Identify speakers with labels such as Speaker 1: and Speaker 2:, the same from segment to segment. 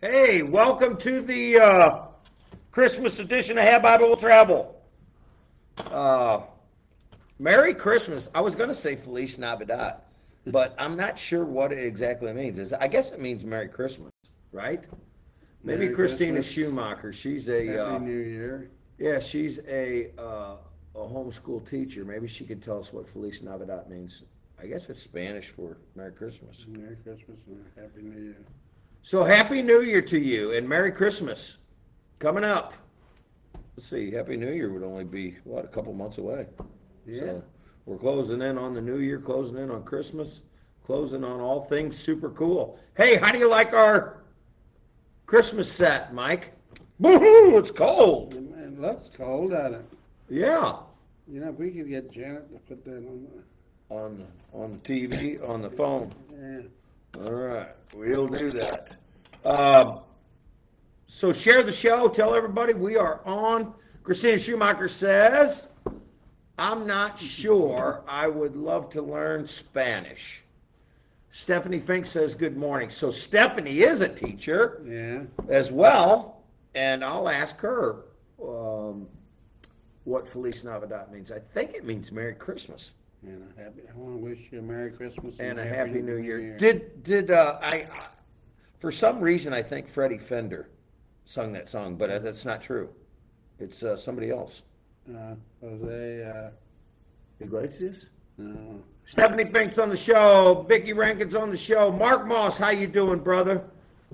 Speaker 1: Hey, welcome to the uh, Christmas edition of Have Bible Travel. Uh, Merry Christmas. I was going to say Feliz Navidad, but I'm not sure what it exactly means. Is I guess it means Merry Christmas, right? Maybe
Speaker 2: Merry
Speaker 1: Christina
Speaker 2: Christmas.
Speaker 1: Schumacher. She's a
Speaker 2: Happy
Speaker 1: uh,
Speaker 2: New Year.
Speaker 1: yeah, she's a uh, a homeschool teacher. Maybe she could tell us what Feliz Navidad means. I guess it's Spanish for Merry Christmas.
Speaker 2: Merry Christmas and Happy New Year.
Speaker 1: So Happy New Year to you and Merry Christmas coming up. Let's see, Happy New Year would only be what a couple months away.
Speaker 2: Yeah.
Speaker 1: So we're closing in on the New Year, closing in on Christmas, closing on all things super cool. Hey, how do you like our Christmas set, Mike? Woohoo! It's cold.
Speaker 2: It looks cold out it.
Speaker 1: Yeah,
Speaker 2: You know, if we could get Janet to put that on.
Speaker 1: on the, on the TV, on the phone.
Speaker 2: Yeah.
Speaker 1: All right, we'll do that. Um, so share the show. Tell everybody we are on. Christina Schumacher says, "I'm not sure. I would love to learn Spanish." Stephanie Fink says, "Good morning." So Stephanie is a teacher
Speaker 2: Yeah.
Speaker 1: as well, and I'll ask her um, what Feliz Navidad means. I think it means Merry Christmas.
Speaker 2: And a happy. I want to wish you a Merry Christmas
Speaker 1: and a happy new year. Did did uh, I, I? For some reason, I think Freddie Fender sung that song, but uh, that's not true. It's uh, somebody else.
Speaker 2: uh, Jose? Uh,
Speaker 1: Iglesias.
Speaker 2: no.
Speaker 1: Stephanie Fink's on the show. Vicky Rankin's on the show. Mark Moss, how you doing, brother?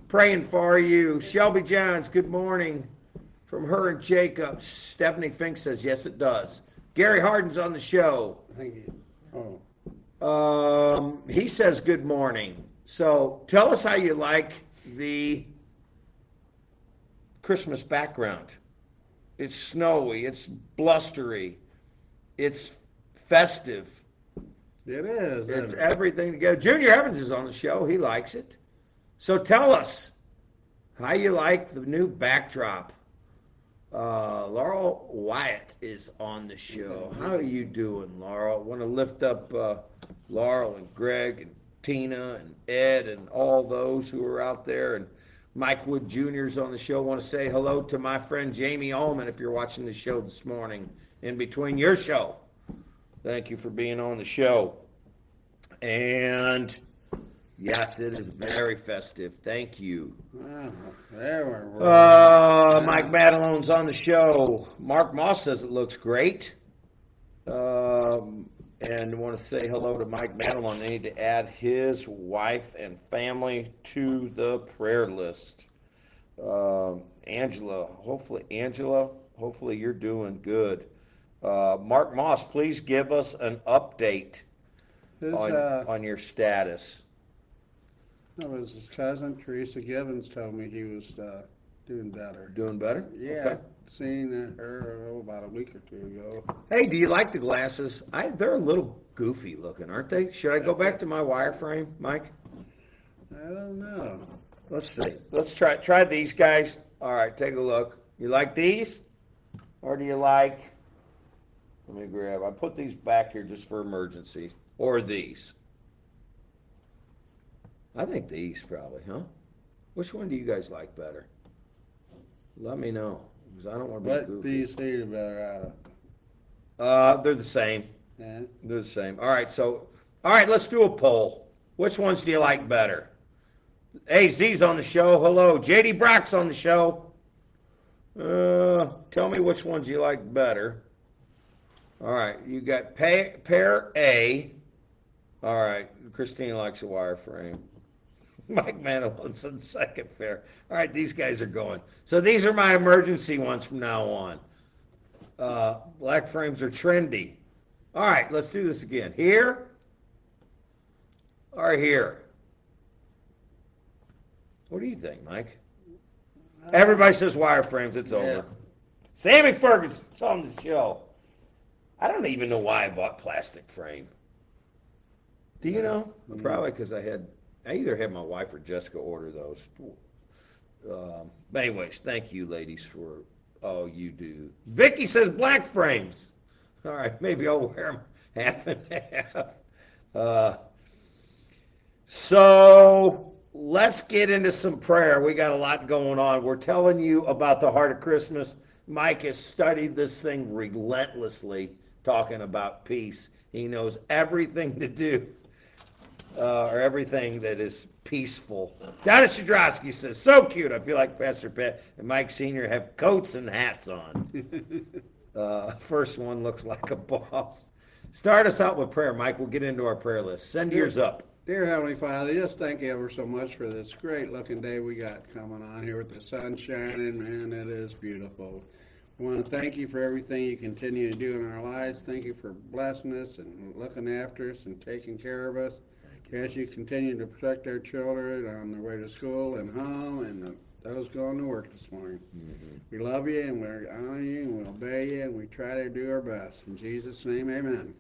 Speaker 1: Praying for you. Shelby Johns, good morning. From her and Jacob. Stephanie Fink says yes, it does. Gary Harden's on the show.
Speaker 2: Thank you. Oh,
Speaker 1: Um, he says good morning. So tell us how you like the Christmas background. It's snowy, it's blustery, it's festive,
Speaker 2: it is.
Speaker 1: it's
Speaker 2: it?
Speaker 1: everything together. Junior Evans is on the show, he likes it. So tell us how you like the new backdrop. Uh, Laurel Wyatt is on the show. How are you doing, Laurel? Want to lift up uh, Laurel and Greg and Tina and Ed and all those who are out there. And Mike Wood Jr. is on the show. Want to say hello to my friend Jamie Allman if you're watching the show this morning in between your show. Thank you for being on the show. And yes, it is very festive. Thank you.
Speaker 2: Oh, there we're. we're-
Speaker 1: Uh, Mike Madalone's on the show. Mark Moss says it looks great. Um, and want to say hello to Mike Madalone. They need to add his wife and family to the prayer list. Um, Angela, hopefully, Angela, hopefully you're doing good. Uh, Mark Moss, please give us an update on,
Speaker 2: uh,
Speaker 1: on your status.
Speaker 2: No, it was his cousin Teresa Gibbons told me he was uh, doing better.
Speaker 1: Doing better?
Speaker 2: Yeah,
Speaker 1: Okay.
Speaker 2: seen her oh, about a week or two ago.
Speaker 1: Hey, do you like the glasses? I they're a little goofy looking, aren't they? Should I go back to my wireframe, Mike?
Speaker 2: I don't know.
Speaker 1: Let's see. Let's try try these guys. All right, take a look. You like these, or do you like? Let me grab. I put these back here just for emergency, or these. I think these probably, huh? Which one do you guys like better? Let me know, because I don't want to be
Speaker 2: What do you see the better out of?
Speaker 1: Uh, they're the same.
Speaker 2: Yeah.
Speaker 1: They're the same. All right, so all right, let's do a poll. Which ones do you like better? AZ's on the show. Hello, JD Brock's on the show. Uh, tell me which ones you like better. All right, you got pay, pair A. All right, Christine likes a wireframe. Mike Mandelman's in second pair. All right, these guys are going. So these are my emergency ones from now on. Uh, black frames are trendy. All right, let's do this again. Here or here? What do you think, Mike? Everybody says wireframes. It's
Speaker 2: Yeah.
Speaker 1: over. Sammy Ferguson's on the show. I don't even know why I bought plastic frame. Do you know?
Speaker 2: Mm.
Speaker 1: Probably because I had, I either had my wife or Jessica order those. Um, anyways, thank you, ladies, for all you do. Vicky says black frames. All right, maybe I'll wear them half and half. Uh, so let's get into some prayer. We got a lot going on. We're telling you about the heart of Christmas. Mike has studied this thing relentlessly, talking about peace. He knows everything to do, uh, or everything that is peaceful. Donna Shadrowski says, so cute. I feel like Pastor Pat and Mike Sr. have coats and hats on. uh, first one looks like a boss. Start us out with prayer, Mike. We'll get into our prayer list. Send yours up.
Speaker 2: Dear Heavenly Father, just thank you ever so much for this great looking day we got coming on here with the sun shining. Man, it is beautiful. We want to thank you for everything you continue to do in our lives. Thank you for blessing us and looking after us and taking care of us. As you continue to protect our children on their way to school and home and those going to work this morning.
Speaker 1: Mm-hmm.
Speaker 2: We love you and we honor you and we obey you and we try to do our best. In Jesus' name, amen.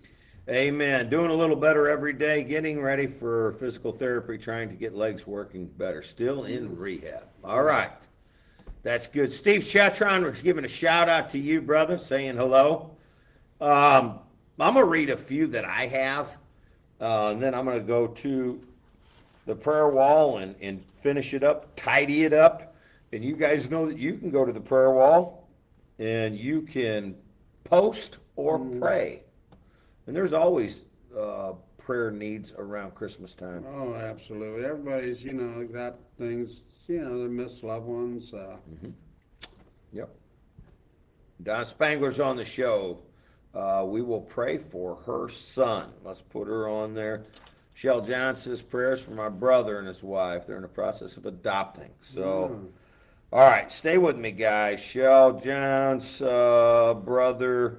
Speaker 1: Amen. Doing a little better every day, getting ready for physical therapy, trying to get legs working better. Still in rehab. All right. That's good. Steve Chatron, we're giving a shout out to you, brother, saying hello. Um, I'm going to read a few that I have, uh, and then I'm going to go to the prayer wall and, and finish it up, tidy it up. And you guys know that you can go to the prayer wall and you can post or
Speaker 2: Mm.
Speaker 1: pray. And there's always uh, prayer needs around Christmas time.
Speaker 2: Oh, absolutely. Everybody's, you know, got things, you know, they miss loved ones. Uh, Yep.
Speaker 1: Don Spangler's on the show. Uh, we will pray for her son. Let's put her on there. Shell John says prayers for my brother and his wife. They're in the process of adopting. So,
Speaker 2: yeah.
Speaker 1: all right, stay with me, guys. Shell John's uh, brother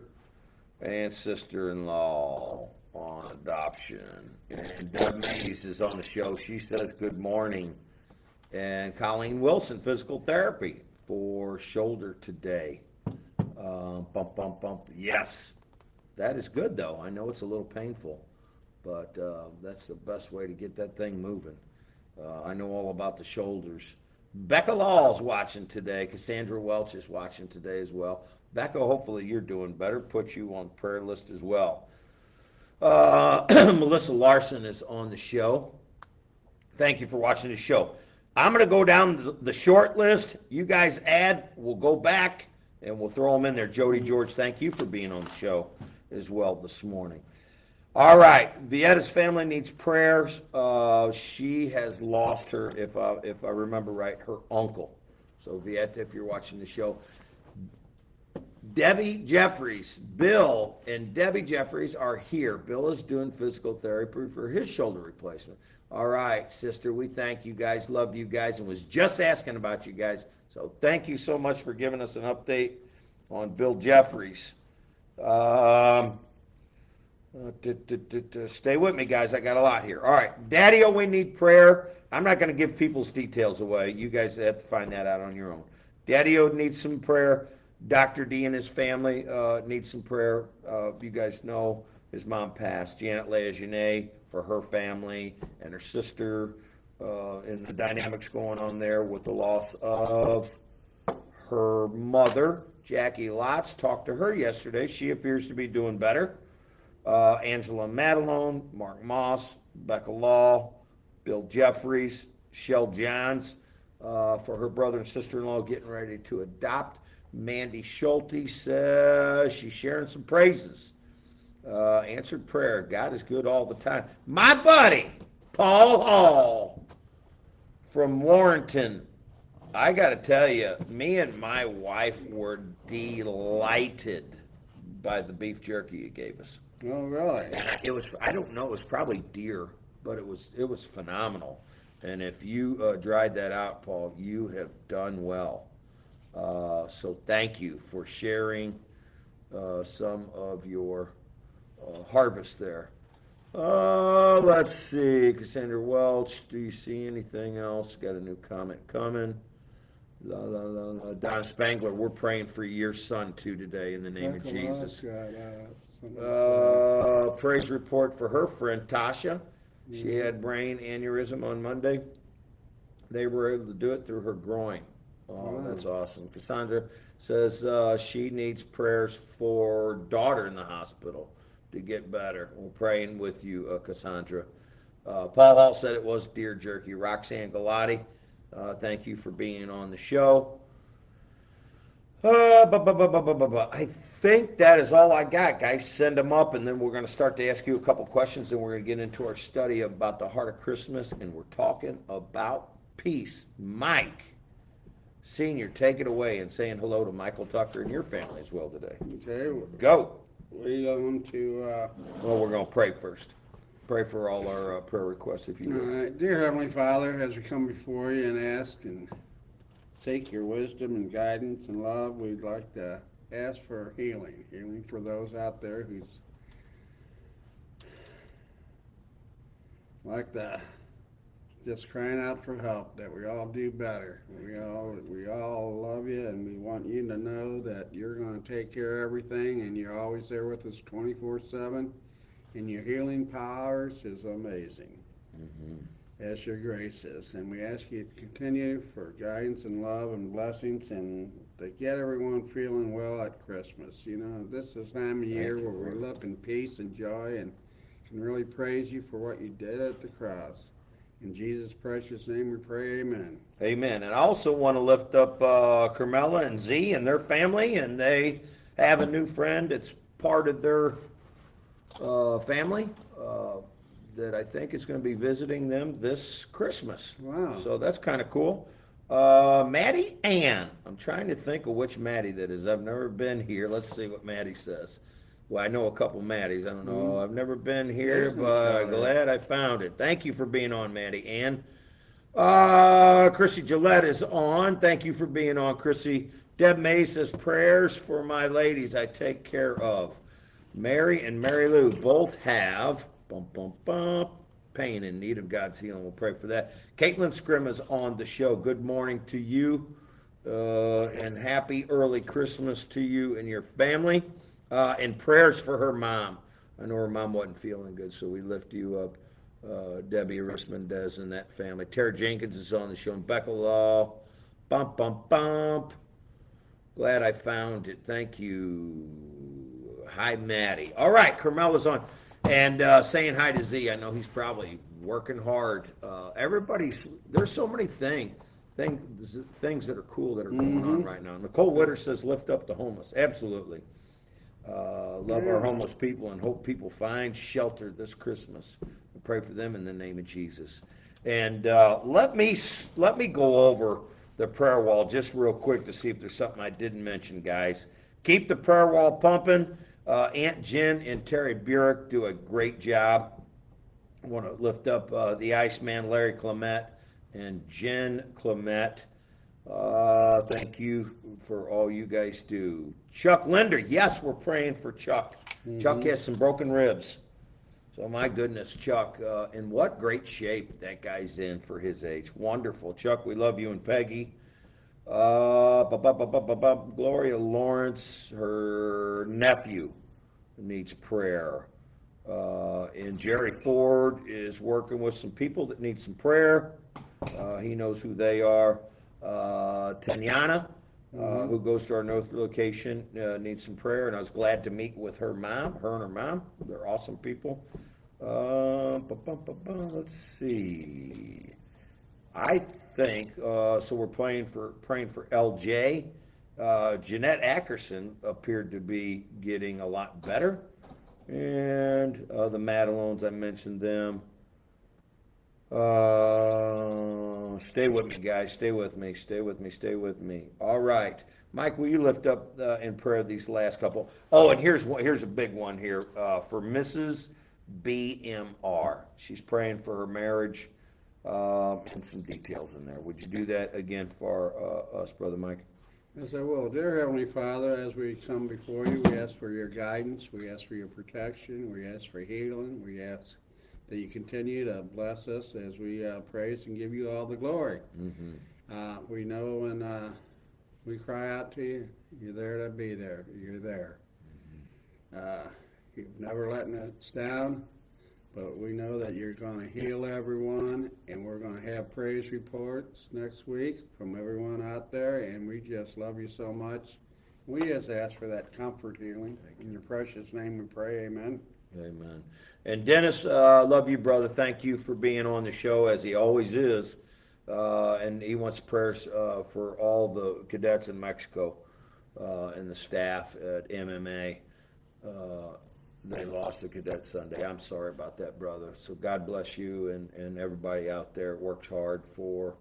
Speaker 1: and sister-in-law on adoption. And Deb Mays is on the show. She says good morning. And Colleen Wilson, physical therapy for shoulder today. Uh, bump, bump, bump. Yes, that is good though. I know it's a little painful, but uh, that's the best way to get that thing moving. Uh, I know all about the shoulders. Becca Law's watching today. Cassandra Welch is watching today as well. Becca, hopefully you're doing better. Put you on prayer list as well. Uh, Melissa Larson is on the show. Thank you for watching the show. I'm going to go down the short list. You guys add. We'll go back and we'll throw them in there. Jody George, thank you for being on the show as well this morning. All right, Vietta's family needs prayers. Uh, she has lost her, if I, if I remember right, her uncle. So Vieta, if you're watching the show, Debbie Jeffries, Bill and Debbie Jeffries are here. Bill is doing physical therapy for his shoulder replacement. All right, sister, we thank you guys, love you guys, and was just asking about you guys. So thank you so much for giving us an update on Bill Jeffries. Um, uh, stay with me, guys. I got a lot here. All right, Daddy, oh, we need prayer. I'm not going to give people's details away. You guys have to find that out on your own. Daddy O needs some prayer. Dr. D and his family uh, need some prayer. Uh, you guys know his mom passed. Janet Lejeune for her family and her sister, uh, and the dynamics going on there with the loss of her mother, Jackie Lotz. Talked to her yesterday. She appears to be doing better. Uh, Angela Madelone, Mark Moss, Becca Law, Bill Jeffries, Shell Johns uh, for her brother and sister-in-law getting ready to adopt. Mandy Schulte says she's sharing some praises. Uh, answered prayer. God is good all the time. My buddy, Paul Hall from Warrenton. I got to tell you, me and my wife were delighted by the beef jerky you gave us.
Speaker 2: Oh, really?
Speaker 1: And I- it was I don't know, it was probably deer, but it was it was phenomenal. And if you uh, dried that out, Paul, you have done well. Uh, so thank you for sharing uh, some of your uh, harvest there. Uh, let's see, Cassandra Welch. Do you see anything else? Got a new comment coming. La, la, la, la. Don Spangler, we're praying for your son too today in the name of
Speaker 2: That's
Speaker 1: Jesus.
Speaker 2: uh,
Speaker 1: praise report for her friend Tasha. She
Speaker 2: Mhm.
Speaker 1: had brain aneurysm on Monday. They were able to do it through her groin. Oh, that's awesome. Cassandra says uh, she needs prayers for daughter in the hospital to get better. We're praying with you, uh, Cassandra. Uh, Paul Hall said it was deer jerky. Roxanne Galati, uh, thank you for being on the show. Uh, bu- bu- bu- I think that is all I got, guys. Send them up, and then we're going to start to ask you a couple questions, and we're going to get into our study about the heart of Christmas, and we're talking about peace. Mike, Senior, take it away and saying hello to Michael Tucker and your family as well today.
Speaker 2: Okay,
Speaker 1: Go.
Speaker 2: we going to, uh,
Speaker 1: Well, we're going to pray first. Pray for all our uh, prayer requests if you would.
Speaker 2: right, dear Heavenly Father, as we come before you and ask and seek your wisdom and guidance and love, we'd like to ask for healing, healing for those out there who's like the just crying out for help that we all do better. We all we all love you and we want you to know that you're going to take care of everything and you're always there with us 24/7 and your healing powers is amazing
Speaker 1: Mhm.
Speaker 2: as your grace is. And we ask you to continue for guidance and love and blessings and to get everyone feeling well at Christmas. You know, this is time of year where we look in peace and joy and can really praise you for what you did at the cross. In Jesus' precious name we pray, amen.
Speaker 1: Amen. And I also want to lift up uh, Carmela and Z and their family, and they have a new friend It's part of their family uh, that I think is going to be visiting them this Christmas.
Speaker 2: Wow.
Speaker 1: So that's kind of cool. Uh, Maddie Ann. I'm trying to think of which Maddie that is. I've never been here. Let's see what Maddie says. Well, I know a couple Maddies. I don't know.
Speaker 2: Mhm.
Speaker 1: I've never been here,
Speaker 2: There's
Speaker 1: but
Speaker 2: there.
Speaker 1: glad I found it. Thank you for being on, Maddie Ann. Uh, Chrissy Gillette is on. Thank you for being on, Chrissy. Deb May says prayers for my ladies I take care of. Mary and Mary Lou both have bump bump bump pain in need of God's healing. We'll pray for that. Caitlin Scrim is on the show. Good morning to you, uh, and happy early Christmas to you and your family. Uh, and prayers for her mom. I know her mom wasn't feeling good, so we lift you up uh, Debbie Rismondez and that family. Tara Jenkins is on the show, and Becca Law. Bump, bump, bump. Glad I found it. Thank you. Hi, Maddie. All right, Carmela's on. And uh, saying hi to Z. I know he's probably working hard. Uh, everybody's, there's so many things. Things, things that are cool that are going on
Speaker 2: Mhm.
Speaker 1: right now. Nicole Witter says, lift up the homeless. Absolutely. Uh, love our homeless people and hope people find shelter this Christmas. We pray for them in the name of Jesus. And uh, let me let me go over the prayer wall just real quick to see if there's something I didn't mention, guys. Keep the prayer wall pumping. Uh, Aunt Jen and Terry Burek do a great job. I want to lift up uh, the Iceman, Larry Clement, and Jen Clement. Uh, thank you for all you guys do. Chuck Linder, yes, we're praying for Chuck. Chuck
Speaker 2: Mhm.
Speaker 1: has some broken ribs. So my goodness, Chuck, uh, in what great shape that guy's in for his age. Wonderful, Chuck. We love you and Peggy. Uh, bu- bu- bu- Gloria Lawrence, her nephew needs prayer. Uh, and Jerry Ford is working with some people that need some prayer. Uh, he knows who they are. Uh, Tanyana, uh,
Speaker 2: Mhm.
Speaker 1: who goes to our North location, uh, needs some prayer, and I was glad to meet with her mom, her and her mom. They're awesome people. Uh, let's see. I think uh, so. We're praying for praying for LJ. Uh, Jeanette Ackerson appeared to be getting a lot better, and uh, the Madalones I mentioned them. Uh, stay with me, guys. Stay with me. Stay with me. Stay with me. All right, Mike. Will you lift up uh, in prayer these last couple? Oh, and here's one. Here's a big one here uh, for Mrs. BMR. She's praying for her marriage um, and some details in there. Would you do that again for uh, us, Brother Mike?
Speaker 2: Yes, I will. Dear Heavenly Father, as we come before you, we ask for your guidance, we ask for your protection, we ask for healing, we ask that you continue to bless us as we uh, praise and give you all the glory.
Speaker 1: Mm-hmm.
Speaker 2: Uh, we know when uh, we cry out to you, you're there to be there. You're there. Uh, you've never letting us down, but we know that you're going to heal everyone, and we're going to have praise reports next week from everyone out there, and we just love you so much. We just ask for that comfort healing. In your precious name we pray, amen.
Speaker 1: Amen. And Dennis, uh, love you, brother. Thank you for being on the show as he always is. Uh, and he wants prayers uh, for all the cadets in Mexico uh, and the staff at MMA. They lost the cadet Sunday. I'm sorry about that, brother. So God bless you and, and everybody out there works hard for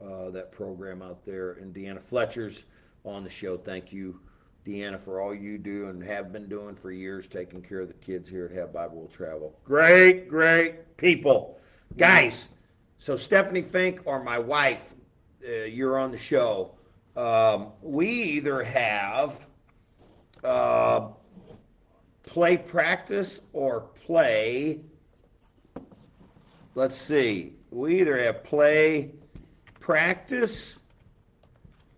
Speaker 1: uh, that program out there. And Deanna Fletcher's on the show. Thank you, Deanna, for all you do and have been doing for years, taking care of the kids here at Have Bible Travel. Great, great people. Guys, so Stephanie Fink or my wife, uh, you're on the show. Um, we either have uh, play practice or play. Let's see. We either have play practice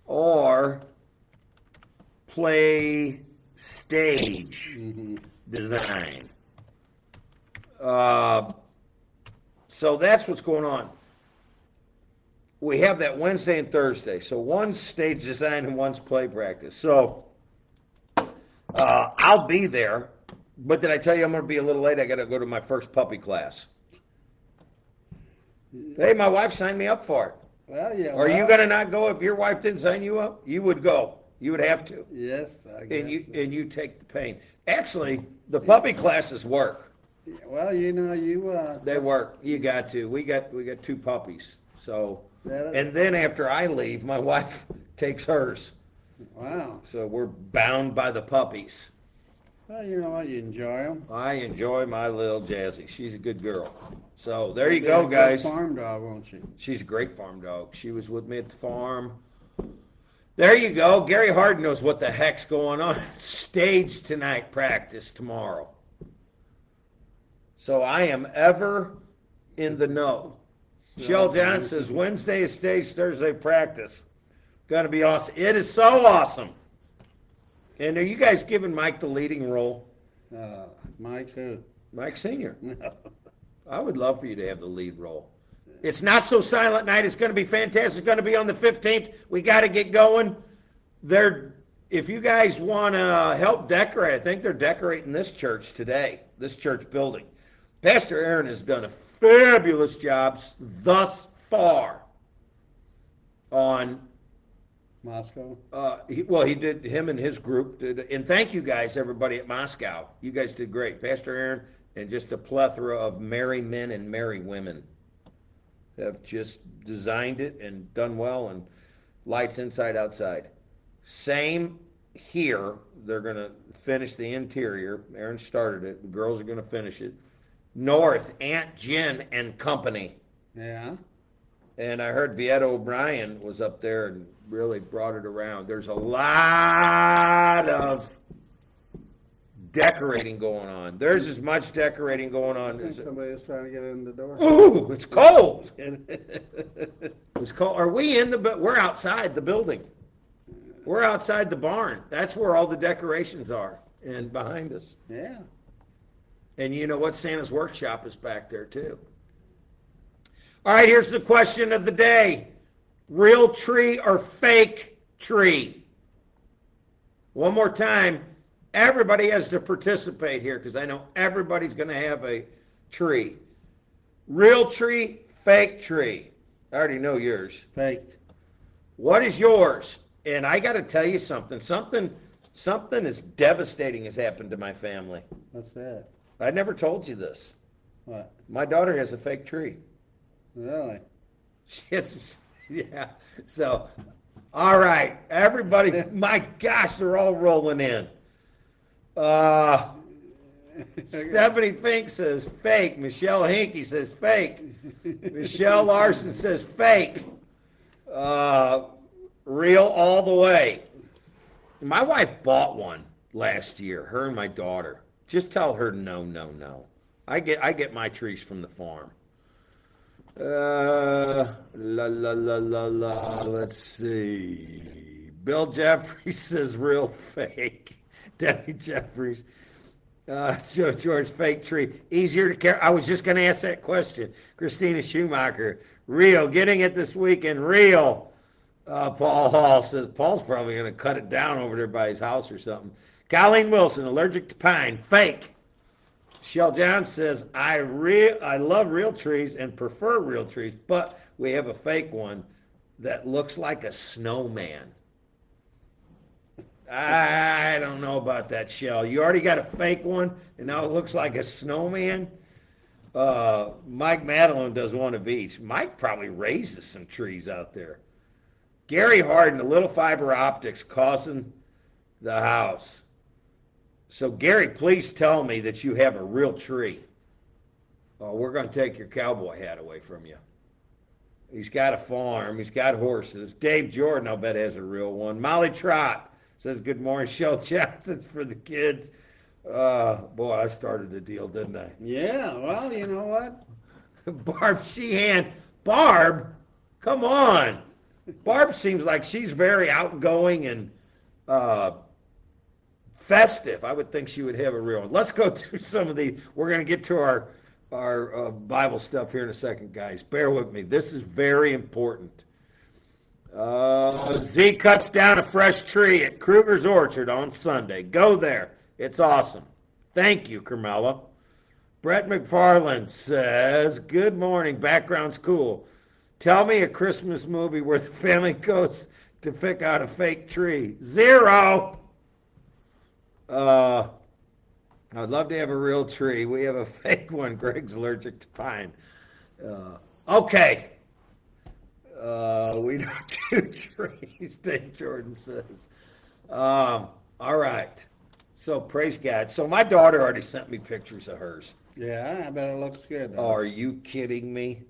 Speaker 1: or play stage
Speaker 2: hmm
Speaker 1: design. Uh, so that's what's going on. We have that Wednesday and Thursday. So one's stage design and one's play practice. So uh, I'll be there. But did I tell you I'm going to be a little late? I got to go to my first puppy class. Hey, my wife signed me up for it.
Speaker 2: Well, yeah.
Speaker 1: Are you going to not go if your wife didn't sign you up? You would go. You would have to.
Speaker 2: Yes, I guess.
Speaker 1: And you
Speaker 2: so.
Speaker 1: and you take the pain. Actually, the puppy classes work.
Speaker 2: Well, you know, you uh.
Speaker 1: They work. You got to. We got we got two puppies. So and then after I leave, my wife takes hers.
Speaker 2: wow.
Speaker 1: So we're bound by the puppies.
Speaker 2: Well, you know? You enjoy them.
Speaker 1: I enjoy my little Jazzy. She's a good girl. So there you go, guys.
Speaker 2: Farm dog, won't she?
Speaker 1: She's a great farm dog. She was with me at the farm. There you go. Gary Harden knows what the heck's going on. Stage tonight, practice tomorrow. So I am ever in the know. Shell John says Wednesday is stage, Thursday practice. To be awesome. It is so awesome. And are you guys giving Mike the leading role?
Speaker 2: Uh, Mike who?
Speaker 1: Mike Senior.
Speaker 2: No.
Speaker 1: I would love for you to have the lead role. It's not so silent night. It's going to be fantastic. It's going to be on the 15th. We got to get going. They're if you guys want to help decorate, I think they're decorating this church today, this church building. Pastor Aaron has done a fabulous job thus far on
Speaker 2: Moscow.
Speaker 1: uh, he, well, he did. Him and his group did, and thank you guys, everybody at Moscow. You guys did great, Pastor Aaron, and just a plethora of merry men and merry women have just designed it and done well, and lights inside, outside. Same here. They're going to finish the interior. Aaron started it. The girls are going to finish it. North, Aunt Jen and company.
Speaker 2: Yeah.
Speaker 1: And I heard Vieta O'Brien was up there and really brought it around. There's a lot of decorating going on. There's as much decorating going on as.
Speaker 2: somebody is trying to get in the door.
Speaker 1: Ooh, it's cold. It's cold. Are we in the? We're outside the building. We're outside the barn. That's where all the decorations are, and behind us.
Speaker 2: Yeah.
Speaker 1: And you know what? Santa's workshop is back there too. All right, here's the question of the day real tree or fake tree? One more time. Everybody has to participate here because I know everybody's going to have a tree. Real tree, fake tree. I already know yours.
Speaker 2: Fake.
Speaker 1: What is yours? And I got to tell you something. Something something as devastating has happened to my family.
Speaker 2: What's that?
Speaker 1: I never told you this.
Speaker 2: What?
Speaker 1: My daughter has a fake tree.
Speaker 2: Really?
Speaker 1: She has, yeah. So, all right, everybody. My gosh, they're all rolling in. Uh, Stephanie Fink says fake. Michelle Hinky says fake. Michelle Larson says fake. Uh, real all the way. My wife bought one last year. Her and my daughter. Just tell her no, no, no. I get I get my trees from the farm. Uh, la la la la la. Let's see. Bill Jeffries says real fake. Debbie Jeffries. Uh, Joe George fake tree. Easier to care. I was just going to ask that question. Christina Schumacher. Real. Getting it this weekend. Real. Uh, Paul Hall says Paul's probably going to cut it down over there by his house or something. Colleen Wilson, allergic to pine. Fake. Shell John says, I real I love real trees and prefer real trees, but we have a fake one that looks like a snowman. I don't know about that, Shell. You already got a fake one, and now it looks like a snowman. Uh, Mike Madeline does one of each. Mike probably raises some trees out there. Gary Harden, the little fiber optics causing the house. So, Gary, please tell me that you have a real tree. Oh, we're going to take your cowboy hat away from you. He's got a farm. He's got horses. Dave Jordan, I'll bet, has a real one. Molly Trot says, Good morning, Shell Johnson for the kids. Uh, boy, I started the deal, didn't I?
Speaker 2: Yeah, well, you know what?
Speaker 1: Barb Sheehan. Barb, come on. Barb seems like she's very outgoing and uh, festive. I would think she would have a real one. Let's go through some of the. We're going to get to our our uh, Bible stuff here in a second, guys. Bear with me. This is very important. Uh, Z cuts down a fresh tree at Kruger's Orchard on Sunday. Go there. It's awesome. Thank you, Carmela. Brett McFarland says, Good morning. Background's cool. Tell me a Christmas movie where the family goes to pick out a fake tree. Zero. Uh, I'd love to have a real tree. We have a fake one. Greg's allergic to pine. Uh, okay. Uh, we don't do trees, Dave Jordan says. Um, all right. So praise God. So my daughter already sent me pictures of hers.
Speaker 2: Yeah, I bet it looks good.
Speaker 1: Oh, are you kidding me?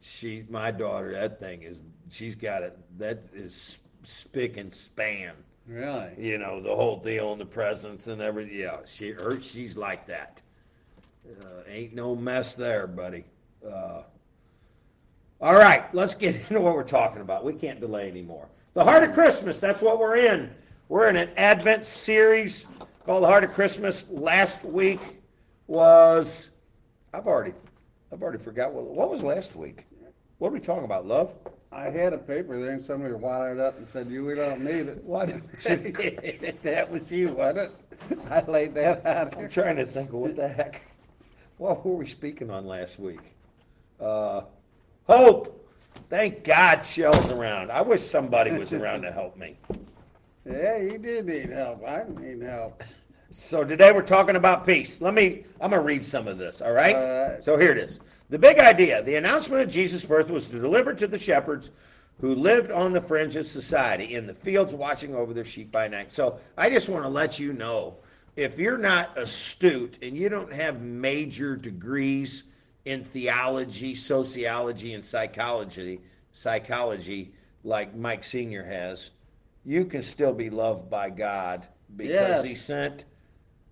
Speaker 1: She, my daughter, that thing is, she's got it. That is spick and span.
Speaker 2: Really?
Speaker 1: You know the whole deal and the presents and everything. Yeah, she, her, she's like that. Uh, ain't no mess there, buddy. Uh, all right, let's get into what we're talking about. We can't delay anymore. The Heart of Christmas. That's what we're in. We're in an Advent series called The Heart of Christmas. Last week was I've already I've already forgot what what was last week. What are we talking about? Love?
Speaker 2: I had a paper there and somebody wadded up and said, "You, we don't need it."
Speaker 1: What?
Speaker 2: that was you, wasn't it? I laid that out.
Speaker 1: I'm trying to think of what the heck. What were we speaking on last week? Uh, hope. Thank God Shell's around. I wish somebody was around to help me.
Speaker 2: Yeah, you did need help. I need help.
Speaker 1: So today we're talking about peace. Let me, I'm going to read some of this, all right?
Speaker 2: All right.
Speaker 1: So here it is. The big idea the announcement of Jesus' birth was to deliver to the shepherds who lived on the fringe of society in the fields watching over their sheep by night. So I just want to let you know if you're not astute and you don't have major degrees in theology, sociology, and psychology, psychology like Mike Senior has, you can still be loved by God because
Speaker 2: Yes.
Speaker 1: He sent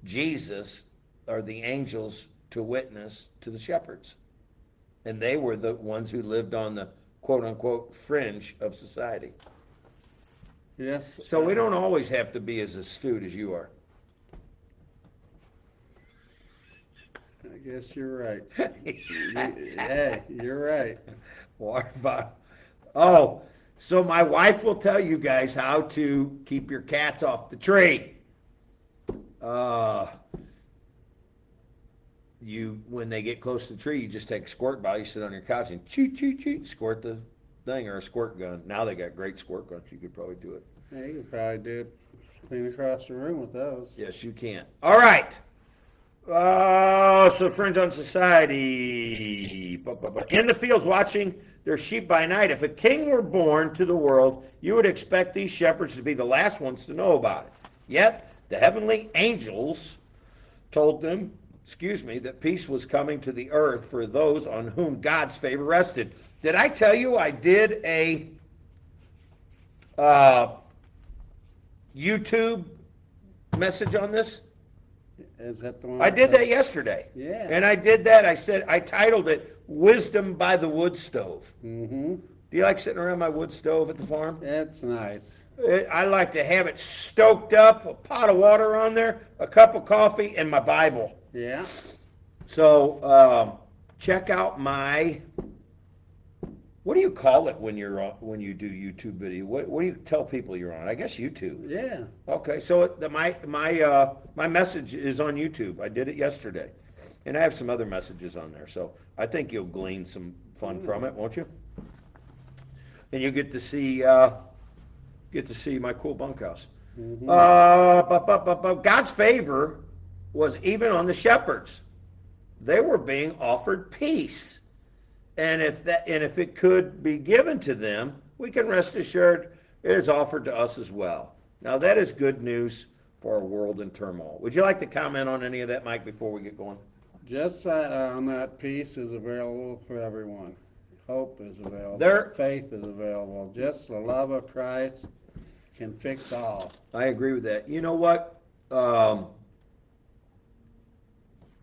Speaker 1: Jesus or the angels to witness to the shepherds, and they were the ones who lived on the quote unquote fringe of society.
Speaker 2: Yes.
Speaker 1: So we don't always have to be as astute as you are.
Speaker 2: I guess you're right. hey, you're right.
Speaker 1: Water bottle. Oh, so my wife will tell you guys how to keep your cats off the tree. Uh, you when they get close to the tree, you just take a squirt bottle, you sit on your couch and choo choo choo squirt the thing or a squirt gun. Now they got great squirt guns. You could probably do it.
Speaker 2: Hey, you could probably do it clean across the room with those.
Speaker 1: Yes, you can. All right. Uh, so Friends on Society. In the fields watching their sheep by night. If a king were born to the world, you would expect these shepherds to be the last ones to know about it. Yet, the heavenly angels told them, excuse me, that peace was coming to the earth for those on whom God's favor rested. Did I tell you I did a uh, YouTube message on this?
Speaker 2: Is that the one?
Speaker 1: I did that yesterday.
Speaker 2: Yeah.
Speaker 1: And I did that. I said I titled it "Wisdom by the Wood Stove."
Speaker 2: Mm-hmm.
Speaker 1: Do you like sitting around my wood stove at the farm?
Speaker 2: That's nice.
Speaker 1: Uh, I like to have it stoked up, a pot of water on there, a cup of coffee, and my Bible.
Speaker 2: Yeah.
Speaker 1: So um, check out my. What do you call it when you're on, when you do YouTube video? What, what do you tell people you're on? I guess YouTube.
Speaker 2: Yeah.
Speaker 1: Okay, so it- the, my my uh, my message is on YouTube. I did it yesterday. And I have some other messages on there, so I think you'll glean some fun from it, won't you? And you get to see, uh, get to see my cool bunkhouse.
Speaker 2: Mhm.
Speaker 1: Uh, but, but, but, but God's favor was even on the shepherds. They were being offered peace. And if that and if it could be given to them, we can rest assured it is offered to us as well. Now that is good news for a world in turmoil. Would you like to comment on any of that, Mike, before we get going?
Speaker 2: Just that, on that peace is available for everyone. Hope is available.
Speaker 1: There-
Speaker 2: Faith is available. Just the love of Christ can fix all.
Speaker 1: I agree with that. You know what? Um,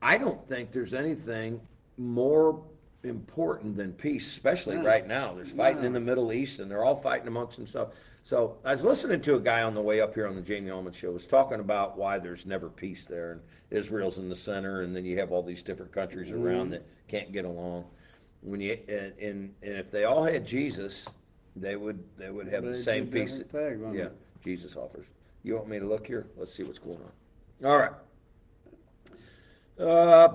Speaker 1: I don't think there's anything more important than peace, especially
Speaker 2: No.
Speaker 1: right now. There's fighting
Speaker 2: No.
Speaker 1: in the Middle East, and they're all fighting amongst themselves. So I was listening to a guy on the way up here on the Jamie Allman show. Was talking about why there's never peace there, and Israel's in the center, and then you have all these different countries
Speaker 2: Mhm.
Speaker 1: around that can't get along. When you and, and and if they all had Jesus, they would they would have the same peace.
Speaker 2: thing,
Speaker 1: Yeah,
Speaker 2: it?
Speaker 1: Jesus offers. You want me to look here? Let's see what's going on. All right. Uh.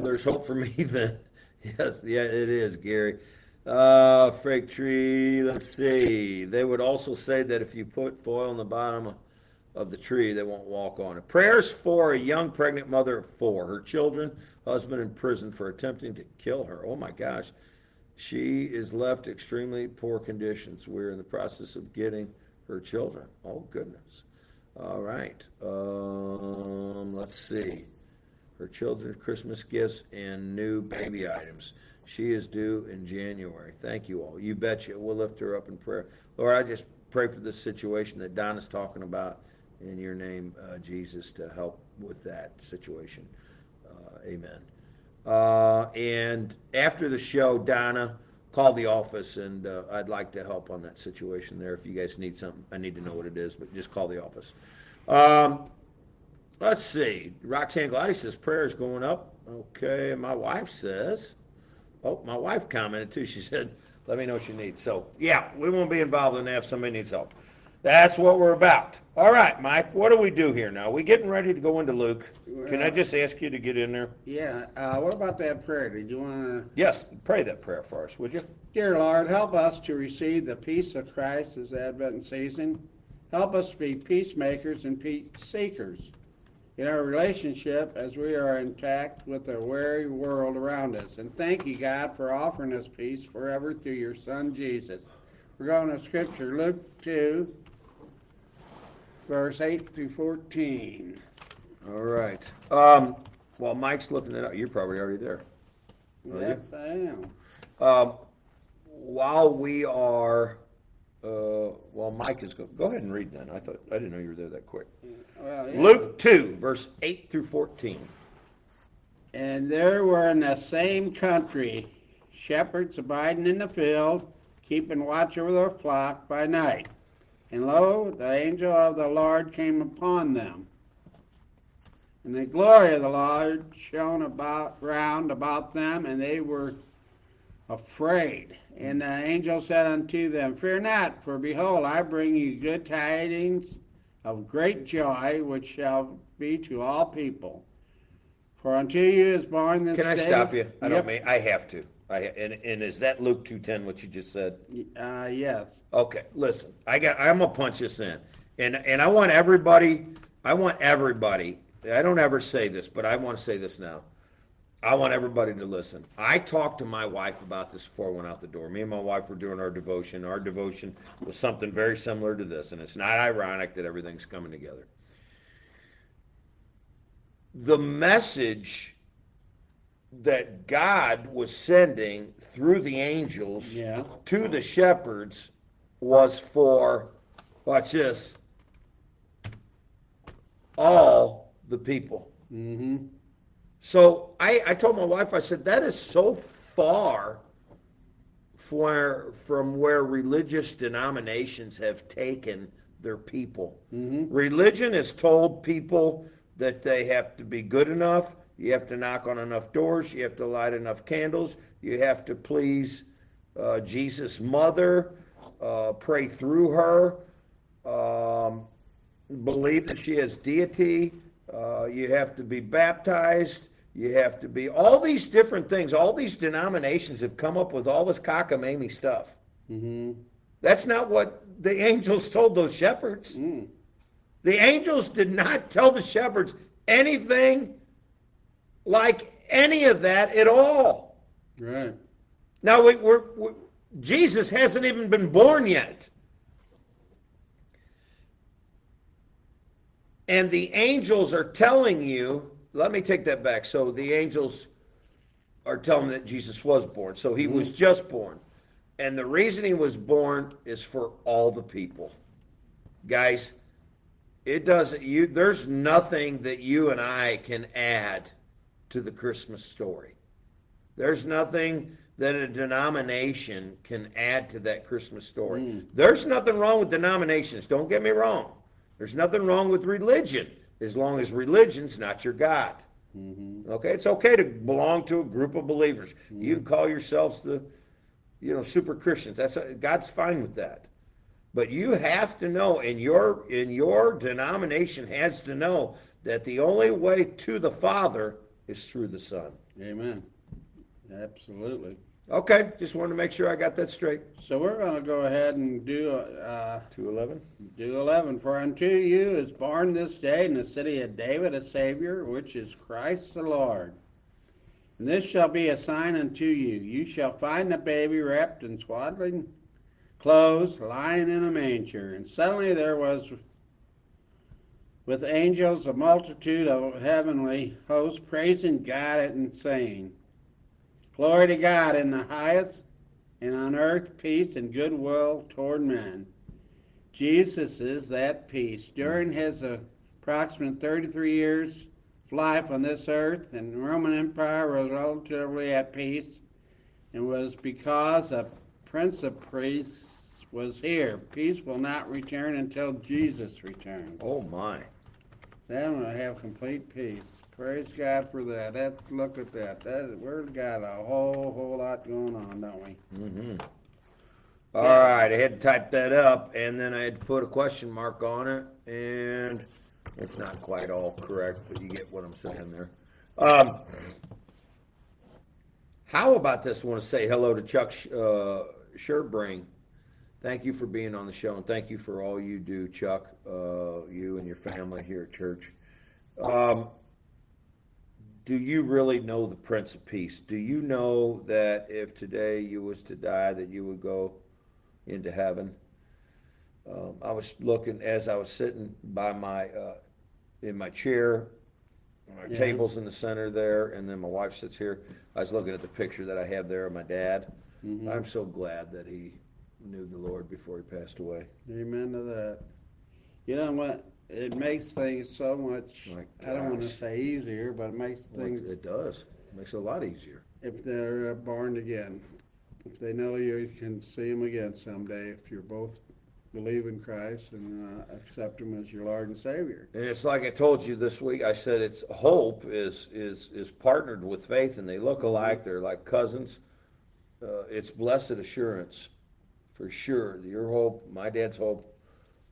Speaker 1: There's hope for me then. Yes, yeah, it is, Gary. Uh, tree. Let's see. They would also say that if you put foil on the bottom of, of the tree, they won't walk on it. Prayers for a young pregnant mother of four. Her children, husband in prison for attempting to kill her. Oh my gosh. She is left extremely poor conditions. We're in the process of getting her children. Oh goodness. All right. Um, let's see. Her children's Christmas gifts and new baby items. She is due in January. Thank you all. You betcha. We'll lift her up in prayer. Lord, I just pray for this situation that Donna's talking about in your name, uh, Jesus, to help with that situation. Uh, amen. Uh, and after the show, Donna, call the office, and uh, I'd like to help on that situation there. If you guys need something, I need to know what it is, but just call the office. Um, let's see. Roxanne Gladys says prayer is going up. Okay, my wife says, oh, my wife commented too. She said, let me know what you need. So, yeah, we won't be involved in that if somebody needs help. That's what we're about. All right, Mike, what do we do here now? We getting ready to go into Luke. Can I just ask you to get in there?
Speaker 2: Yeah, uh, what about that prayer? Did you wanna,
Speaker 1: Yes, pray that prayer for us, would you?
Speaker 2: dear Lord, help us to receive the peace of Christ this Advent season. Help us be peacemakers and peace seekers in our relationship as we are intact with the weary world around us. And thank you, God, for offering us peace forever through your Son, Jesus. We're going to Scripture, Luke 2, verse 8 through 14.
Speaker 1: All right. Um, while Mike's looking it up, you're probably already there. Are you?
Speaker 2: Yes, I am.
Speaker 1: Um, while we are, uh, while Mike is, go, go ahead and read then. I thought, I didn't know you were there that quick.
Speaker 2: Well, yeah.
Speaker 1: Luke 2, verse 8 through 14.
Speaker 2: And there were in the same country shepherds abiding in the field, keeping watch over their flock by night. And lo, the angel of the Lord came upon them. And the glory of the Lord shone about round about them, and they were afraid. And the angel said unto them, Fear not, for behold, I bring you good tidings of great joy, which shall be to all people. For unto you is born this
Speaker 1: Can I
Speaker 2: day.
Speaker 1: stop you? I don't mean, I have to. I, and, and is that Luke 2.10 what you just said?
Speaker 2: Uh, yes.
Speaker 1: Okay, listen, I got, I'm gonna punch this in, and and I want everybody, I want everybody. I don't ever say this, but I want to say this now. I want everybody to listen. I talked to my wife about this before I went out the door. Me and my wife were doing our devotion. Our devotion was something very similar to this, and it's not ironic that everything's coming together. The message that God was sending through the angels
Speaker 2: Yeah.
Speaker 1: to the shepherds was for, watch this, all the people.
Speaker 2: Mm-hmm.
Speaker 1: So I, I told my wife, I said, that is so far where, from where religious denominations have taken their people.
Speaker 2: Mm-hmm.
Speaker 1: Religion has told people that they have to be good enough, you have to knock on enough doors, you have to light enough candles, you have to please uh, Jesus' mother, uh, pray through her, um, believe that she has deity, Uh, you have to be baptized. You have to be all these different things. All these denominations have come up with all this cockamamie stuff.
Speaker 2: Mm-hmm.
Speaker 1: That's not what the angels told those shepherds.
Speaker 2: Mm.
Speaker 1: The angels did not tell the shepherds anything like any of that at all.
Speaker 2: Right.
Speaker 1: Now we, we're, we Jesus hasn't even been born yet. And the angels are telling you, let me take that back. So the angels are telling that Jesus was born. So he was mm. just born. And the reason he was born is for all the people. Guys, it doesn't you there's nothing that you and I can add to the Christmas story. There's nothing that a denomination can add to that Christmas story.
Speaker 2: Mm.
Speaker 1: There's nothing wrong with denominations, don't get me wrong. There's nothing wrong with religion as long as religion's not your God.
Speaker 2: Mm-hmm.
Speaker 1: Okay, it's okay to belong to a group of believers. You can call yourselves the, you know, super Christians. That's God's fine with that. But you have to know, and your in your denomination has to know that the only way to the Father is through the Son.
Speaker 2: Amen. Absolutely.
Speaker 1: Okay, just wanted to make sure I got that straight.
Speaker 2: So we're going to go ahead and do uh,
Speaker 1: Two eleven.
Speaker 2: do eleven. For unto you is born this day in the city of David a Savior, which is Christ the Lord. And this shall be a sign unto you: you shall find the baby wrapped in swaddling clothes, lying in a manger. And suddenly there was with angels a multitude of heavenly hosts praising God and saying, Glory to God in the highest, and on earth peace and goodwill toward men. Jesus is that peace. During his approximate 33 years of life on this earth, and the Roman Empire was relatively at peace, and was because a prince of priests was here. Peace will not return until Jesus returns.
Speaker 1: Oh my.
Speaker 2: Then we'll have complete peace. Praise God for that. Let's look at that. That we've got a whole whole lot going on, don't we?
Speaker 1: Mm-hmm. All right, I had to type that up, and then I had to put a question mark on it, and it's not quite all correct, but you get what I'm saying there. Um, how about this? I want to say hello to Chuck uh, Sherbring. Thank you for being on the show, and thank you for all you do, Chuck, uh, you and your family here at church. Um, do you really know the Prince of Peace? Do you know that if today you was to die, that you would go into heaven? Um, I was looking as I was sitting by my uh, in my chair. My
Speaker 2: Yeah.
Speaker 1: table's in the center there, and then my wife sits here. I was looking at the picture that I have there of my dad.
Speaker 2: Mhm.
Speaker 1: I'm so glad that he knew the Lord before he passed away.
Speaker 2: Amen to that. You know what? It makes things so much. I don't want to say easier, but it makes
Speaker 1: Well,
Speaker 2: things
Speaker 1: it does. It makes it a lot easier.
Speaker 2: if they're uh, born again. If they know you, you can see them again someday. If you're both believe in Christ and uh, accept Him as your Lord and Savior.
Speaker 1: And it's like I told you this week. I said it's hope is is is partnered with faith, and they look alike. They're like cousins. Uh, it's blessed assurance, for sure. Your hope, my dad's hope,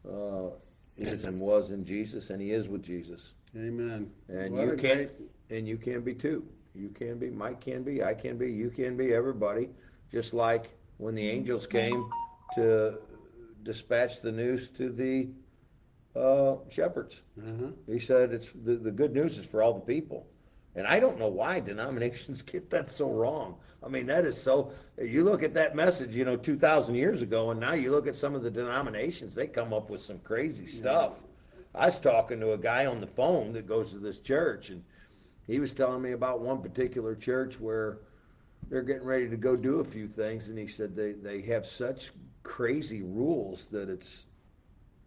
Speaker 1: uh, is and was in Jesus, and he is with Jesus.
Speaker 2: Amen.
Speaker 1: And
Speaker 2: What
Speaker 1: you can, and you can be too. You can be. Mike can be. I can be. You can be. Everybody. Just like when the angels came to dispatch the news to the uh, shepherds.
Speaker 2: Uh-huh.
Speaker 1: He said it's the, the good news is for all the people. And I don't know why denominations get that so wrong. I mean, that is so. You look at that message, you know, 2,000 years ago, and now you look at some of the denominations, they come up with some crazy stuff. I was talking to a guy on the phone that goes to this church, and he was telling me about one particular church where they're getting ready to go do a few things, and he said they, they have such crazy rules that it's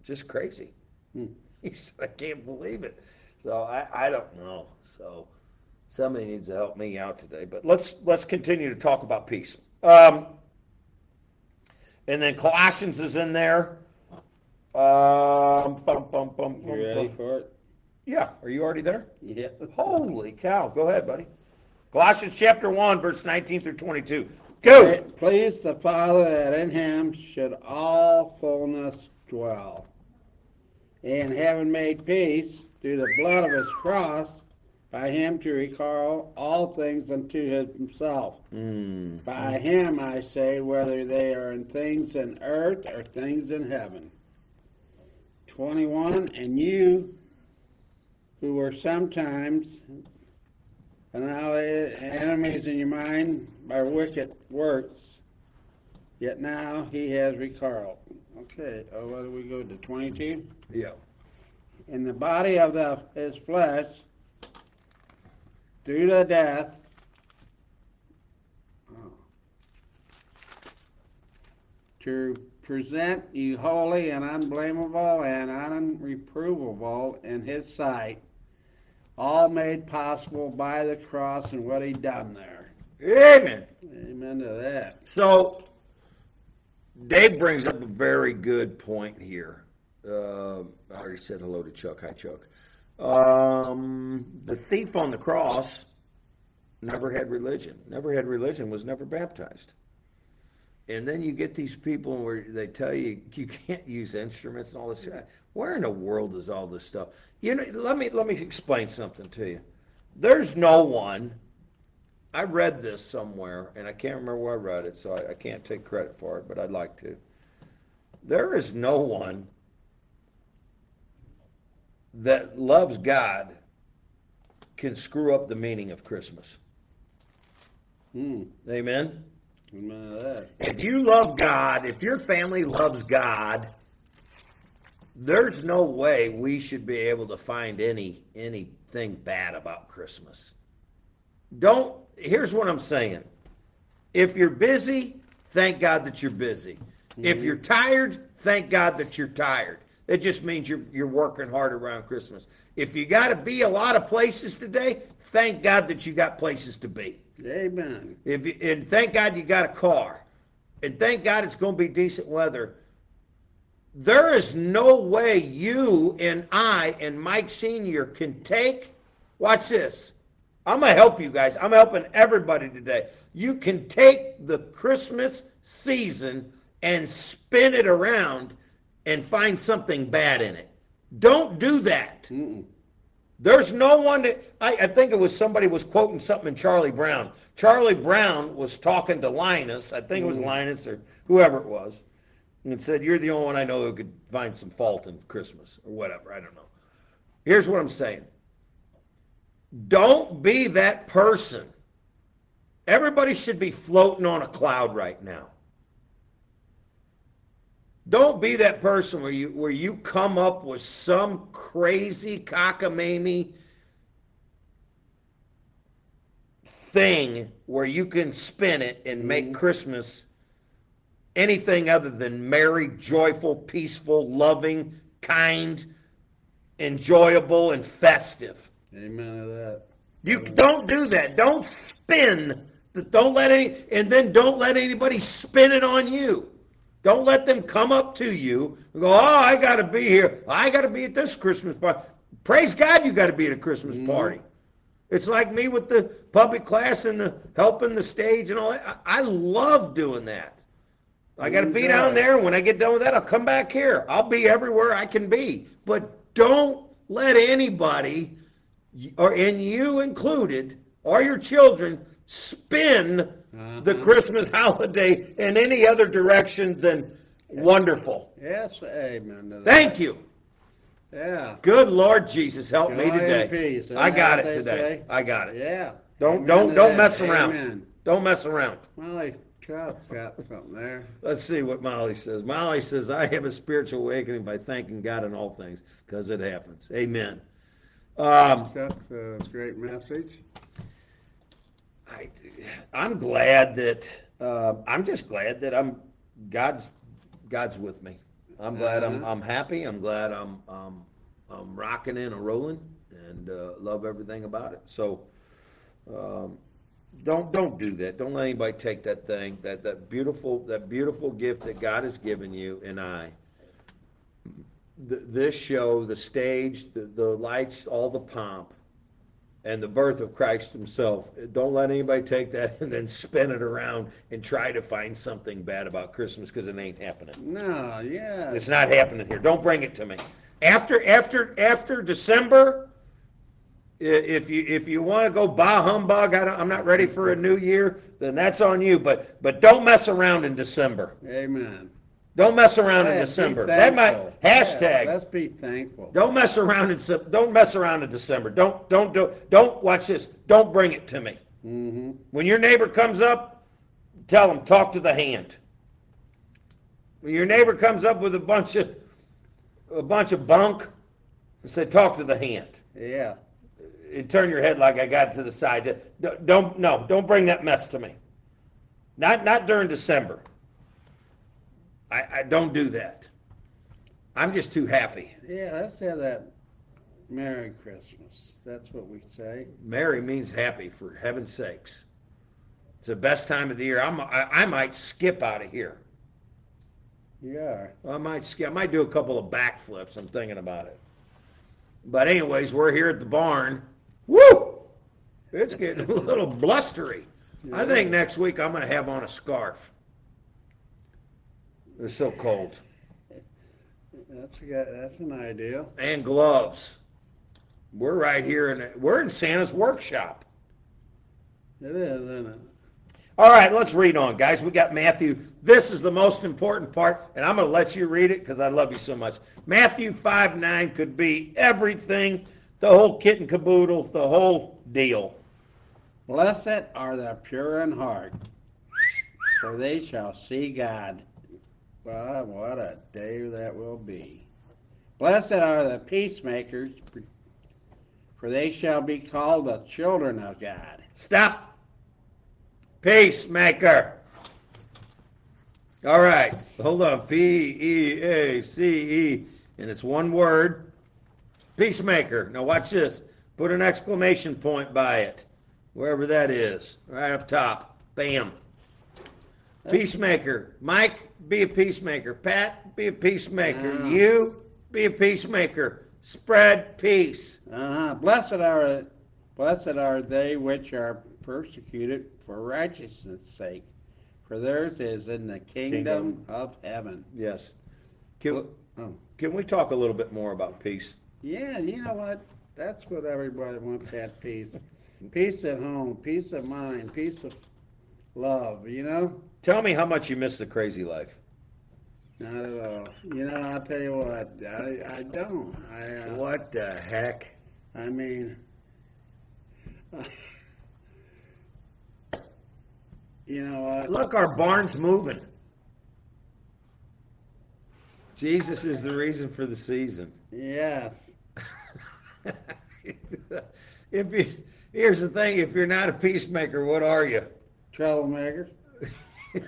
Speaker 1: just crazy.
Speaker 2: Hmm.
Speaker 1: He said, I can't believe it. So I, I don't know. So somebody needs to help me out today. But let's let's continue to talk about peace. Um, and then Colossians is in there. Um, bum, bum, bum,
Speaker 2: You ready for it?
Speaker 1: Yeah. Are you already there?
Speaker 2: Yeah.
Speaker 1: Holy cow. Go ahead, buddy. Colossians chapter 1, verse 19 through 22. Go.
Speaker 2: Please the Father that in him should all fullness dwell, and having made peace through the blood of his cross, by him to recall all things unto himself.
Speaker 1: Mm.
Speaker 2: By him, I say, whether they are in things in earth or things in heaven. 21. And you who were sometimes annihilated enemies in your mind by wicked works, yet now he has recalled. Okay, oh, do we go to 22?
Speaker 1: Yeah.
Speaker 2: In the body of the, his flesh, through the death, oh, to present you holy and unblameable and unreprovable in his sight, all made possible by the cross and what he done there.
Speaker 1: Amen.
Speaker 2: Amen to that.
Speaker 1: So, Dave brings up a very good point here. Uh, I already said hello to Chuck. Hi, Chuck. Um, the thief on the cross never had religion. Never had religion. Was never baptized. And then you get these people where they tell you you can't use instruments and all this. Where in the world is all this stuff? You know, let me let me explain something to you. There's no one. I read this somewhere, and I can't remember where I read it, so I, I can't take credit for it, but I'd like to. There is no one that loves God can screw up the meaning of Christmas.
Speaker 2: Hmm.
Speaker 1: Amen.
Speaker 2: Amen that.
Speaker 1: If you love God, if your family loves God, there's no way we should be able to find any anything bad about Christmas. Don't here's what I'm saying. If you're busy, thank God that you're busy. If
Speaker 2: Mhm.
Speaker 1: you're tired, thank God that you're tired. It just means you're you're working hard around Christmas. If you got to be a lot of places today, thank God that you got places to be.
Speaker 2: Amen.
Speaker 1: If you, and thank God you got a car, and thank God it's going to be decent weather. There is no way you and I and Mike Senior can take. Watch this. I'm gonna help you guys. I'm helping everybody today. You can take the Christmas season and spin it around and find something bad in it. Don't do that.
Speaker 2: Mm-mm.
Speaker 1: There's no one that I, I think it was somebody was quoting something in Charlie Brown. Charlie Brown was talking to Linus, I think it was. Linus or whoever it was, and said, You're the only one I know who could find some fault in Christmas or whatever. I don't know. Here's what I'm saying. Don't be that person. Everybody should be floating on a cloud right now. Don't be that person where you where you come up with some crazy cockamamie thing where you can spin it and make
Speaker 2: Mhm.
Speaker 1: Christmas anything other than merry, joyful, peaceful, loving, kind, enjoyable, and festive.
Speaker 2: Amen to that.
Speaker 1: You don't do that. Don't spin. Don't let any, and then don't let anybody spin it on you. Don't let them come up to you and go, "Oh, I got to be here. I got to be at this Christmas party." Praise God, you got to be at a Christmas
Speaker 2: Mhm.
Speaker 1: party. It's like me with the public class and the helping the stage and all that. I, I love doing that. I got to be down there. When I get done with that, I'll come back here. I'll be everywhere I can be. But don't let anybody, or and you included, or your children, spin the
Speaker 2: Uh-huh.
Speaker 1: Christmas holiday in any other direction than wonderful.
Speaker 2: Yes, amen.
Speaker 1: Thank you.
Speaker 2: Yeah.
Speaker 1: Good Lord Jesus, help me
Speaker 2: Joy and
Speaker 1: today. I got it today.
Speaker 2: say?
Speaker 1: I got it.
Speaker 2: Yeah.
Speaker 1: Don't
Speaker 2: Amen
Speaker 1: don't don't
Speaker 2: that.
Speaker 1: mess around.
Speaker 2: Amen.
Speaker 1: Don't mess around.
Speaker 2: Molly Trout's got something there.
Speaker 1: Let's see what Molly says. Molly says, I have a spiritual awakening by thanking God in all things because it happens. Amen. Um,
Speaker 2: Chuck's a great message.
Speaker 1: I, I'm glad that uh, I'm just glad that I'm God's God's with me. I'm glad I'm
Speaker 2: Uh-huh.
Speaker 1: I'm happy. I'm glad I'm I'm, I'm rocking and a rolling and uh, love everything about it. So um, don't don't do that. Don't let anybody take that thing that that beautiful that beautiful gift that God has given you and I. Th- this show, the stage, the, the lights, all the pomp, and the birth of Christ Himself. Don't let anybody take that and then spin it around and try to find something bad about Christmas because it ain't happening.
Speaker 2: No, yeah.
Speaker 1: It's not happening here. Don't bring it to me. After after after December, if you if you want to go bah humbug, I don't, I'm not ready for a new year. Then that's on you. But but don't mess around in December.
Speaker 2: Amen.
Speaker 1: Don't mess around in December. That might
Speaker 2: thankful. Yeah,
Speaker 1: hashtag.
Speaker 2: let's be thankful.
Speaker 1: Don't mess around in don't mess around in December. Don't don't do don't watch this. Don't bring it to me.
Speaker 2: Mm-hmm.
Speaker 1: When your neighbor comes up, tell him talk to the hand. When your neighbor comes up with a bunch of a bunch of bunk, say talk to the hand.
Speaker 2: Yeah.
Speaker 1: And turn your head like I got to the side. Don't no, don't bring that mess to me. Not not during December. I, I don't do that. I'm just too happy.
Speaker 2: Yeah, let's have that Merry Christmas. That's what we say.
Speaker 1: Merry means happy, for heaven's sakes. It's the best time of the year. I'm, I, I might skip out of here.
Speaker 2: Yeah.
Speaker 1: I might skip. I might do a couple of backflips. I'm thinking about it. But anyways, we're here at the barn. Woo! It's getting a little blustery. I think next week I'm going to have on a scarf. It's so cold.
Speaker 2: That's a, that's an idea.
Speaker 1: And gloves. We're right here in we're in Santa's workshop.
Speaker 2: It is, isn't it?
Speaker 1: All right, let's read on, guys. We got Matthew. This is the most important part, and I'm going to let you read it because I love you so much. Matthew 5 9 could be everything, the whole kit and caboodle, the whole deal.
Speaker 2: Blessed are the pure in heart, for they shall see God. Wow, what a day that will be. Blessed are the peacemakers, for they shall be called the children of God.
Speaker 1: Stop. Peacemaker. All right, hold on. P E A C E, and it's one word. Peacemaker. Now watch this. Put an exclamation point by it, wherever that is, right up top. Bam. Peacemaker. Mike, be a peacemaker. Pat, be a peacemaker.
Speaker 2: Ah.
Speaker 1: You, be a peacemaker. Spread peace.
Speaker 2: Uh-huh. Blessed are blessed are they which are persecuted for righteousness' sake, for theirs is in the kingdom,
Speaker 1: Kingdom.
Speaker 2: of heaven.
Speaker 1: Yes. Can,
Speaker 2: Oh.
Speaker 1: can we talk a little bit more about peace?
Speaker 2: Yeah, you know what? That's what everybody wants that peace. Peace at home, peace of mind, peace of love, you know?
Speaker 1: Tell me how much you miss the crazy life.
Speaker 2: Not at all. You know, I'll tell you what, I, I don't. I, uh,
Speaker 1: What the heck?
Speaker 2: I mean, you know what?
Speaker 1: Look, our barn's moving. Jesus is the reason for the season.
Speaker 2: Yes.
Speaker 1: if you, here's the thing: if you're not a peacemaker, what are you?
Speaker 2: Troublemaker. Right?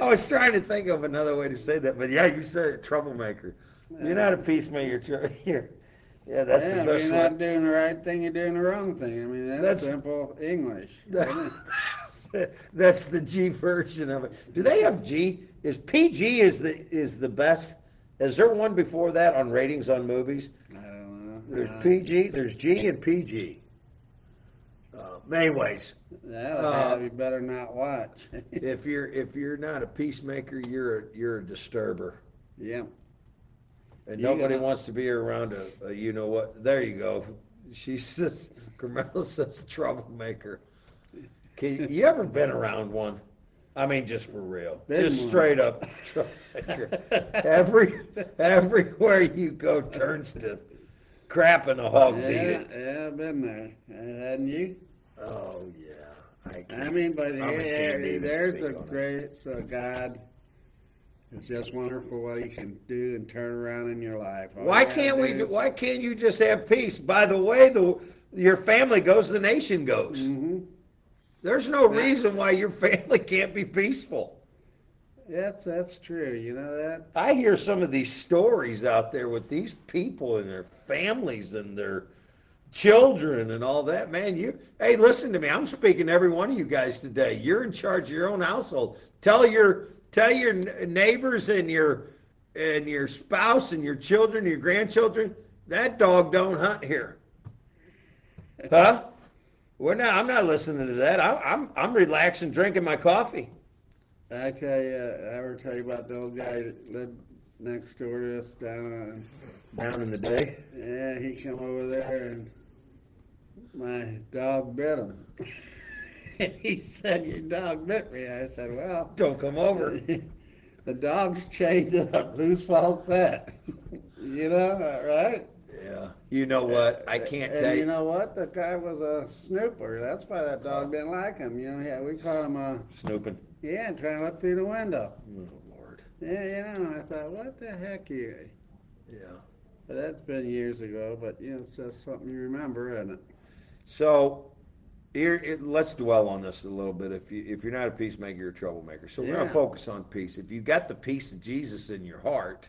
Speaker 1: I was trying to think of another way to say that, but yeah, you said it, troublemaker. You're not a peacemaker. You're, yeah, that's
Speaker 2: yeah,
Speaker 1: the best
Speaker 2: you're not doing the right thing, you're doing the wrong thing. I mean, that's,
Speaker 1: That's-
Speaker 2: simple English. isn't?
Speaker 1: That's the G version of it. Do they have G? Is PG is the is the best? Is there one before that on ratings on movies?
Speaker 2: I don't know.
Speaker 1: There's PG. There's G and PG. Uh, anyways,
Speaker 2: That'll
Speaker 1: uh,
Speaker 2: have you better not watch.
Speaker 1: if you're if you're not a peacemaker, you're a, you're a disturber,
Speaker 2: yeah.
Speaker 1: and
Speaker 2: You
Speaker 1: nobody
Speaker 2: gotta-
Speaker 1: wants to be around a, a you know what. There you go. She says, Carmela says troublemaker. Can you ever been around one? I mean, just for real,
Speaker 2: Been
Speaker 1: just
Speaker 2: one.
Speaker 1: straight up troublemaker. Every everywhere you go turns to crap and the hogs
Speaker 2: yeah,
Speaker 1: eat it.
Speaker 2: Yeah, I've been there. Uh, hadn't you?
Speaker 1: Oh yeah, I,
Speaker 2: I mean, but
Speaker 1: I'm
Speaker 2: here,
Speaker 1: ashamed to even
Speaker 2: there's a great so God. It's just wonderful what He can do and turn around in your life. All
Speaker 1: Why can't we?
Speaker 2: do
Speaker 1: Why can't you just have peace? By the way, the your family goes, the nation goes.
Speaker 2: Mhm.
Speaker 1: There's no reason why your family can't be peaceful.
Speaker 2: That's that's true. You know that.
Speaker 1: I hear some of these stories out there with these people and their families and their children and all that. Man, you hey, listen to me. I'm speaking to every one of you guys today. You're in charge of your own household. Tell your tell your neighbors and your and your spouse and your children, your grandchildren, that dog don't hunt here. Huh? Well, no, I'm not listening to that. I, I'm I'm relaxing, drinking my coffee.
Speaker 2: I tell you, I ever tell you about the old guy that lived next door to us down uh,
Speaker 1: Down in the day?
Speaker 2: yeah, he come over there and my dog bit him. and he said, your dog bit me. I said, well,
Speaker 1: Don't come over.
Speaker 2: the dog's chained up. Fault's that? you know, right?
Speaker 1: Yeah. You know what? I can't
Speaker 2: and
Speaker 1: tell
Speaker 2: you
Speaker 1: you.
Speaker 2: know what? The guy was a snooper. That's why that dog didn't like him. You know, yeah, we caught him, uh,
Speaker 1: Snooping.
Speaker 2: yeah, trying to look through the window.
Speaker 1: Oh, Lord.
Speaker 2: Yeah, you know, I thought, what the heck you?
Speaker 1: Yeah.
Speaker 2: But that's been years ago, but you know, it's just something you remember, isn't it?
Speaker 1: So, here, it, let's dwell on this a little bit. If you if you're not a peacemaker, you're a troublemaker. So we're gonna focus on peace. If you've got the peace of Jesus in your heart,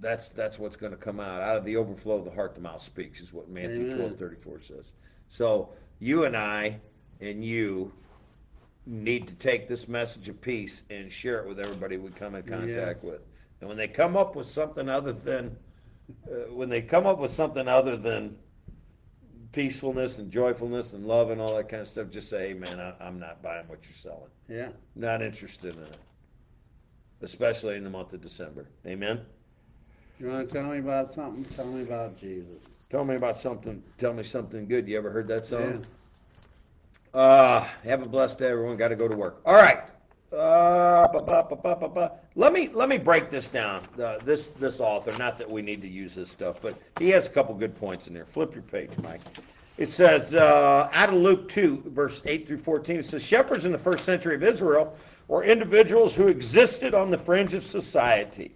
Speaker 1: that's that's what's going to come out. Out of the overflow of the heart, the mouth speaks, is what Matthew
Speaker 2: Amen.
Speaker 1: twelve thirty four says. So you and I and you need to take this message of peace and share it with everybody we come in contact
Speaker 2: Yes.
Speaker 1: with. And when they come up with something other than uh, when they come up with something other than peacefulness and joyfulness and love and all that kind of stuff, just say, hey, man, I, I'm not buying what you're selling.
Speaker 2: Yeah.
Speaker 1: Not interested in it. Especially in the month of December. Amen?
Speaker 2: You want to tell me about something? Tell me about Jesus.
Speaker 1: Tell me about something. Tell me something good. You ever heard that song? Uh, have a blessed day, everyone. Got to go to work. All right. Uh. Let me let me break this down. Uh, this this author, not that we need to use this stuff, but he has a couple good points in there. Flip your page, Mike. It says uh, out of Luke two, verse eight through fourteen. It says shepherds in the first century of Israel were individuals who existed on the fringe of society.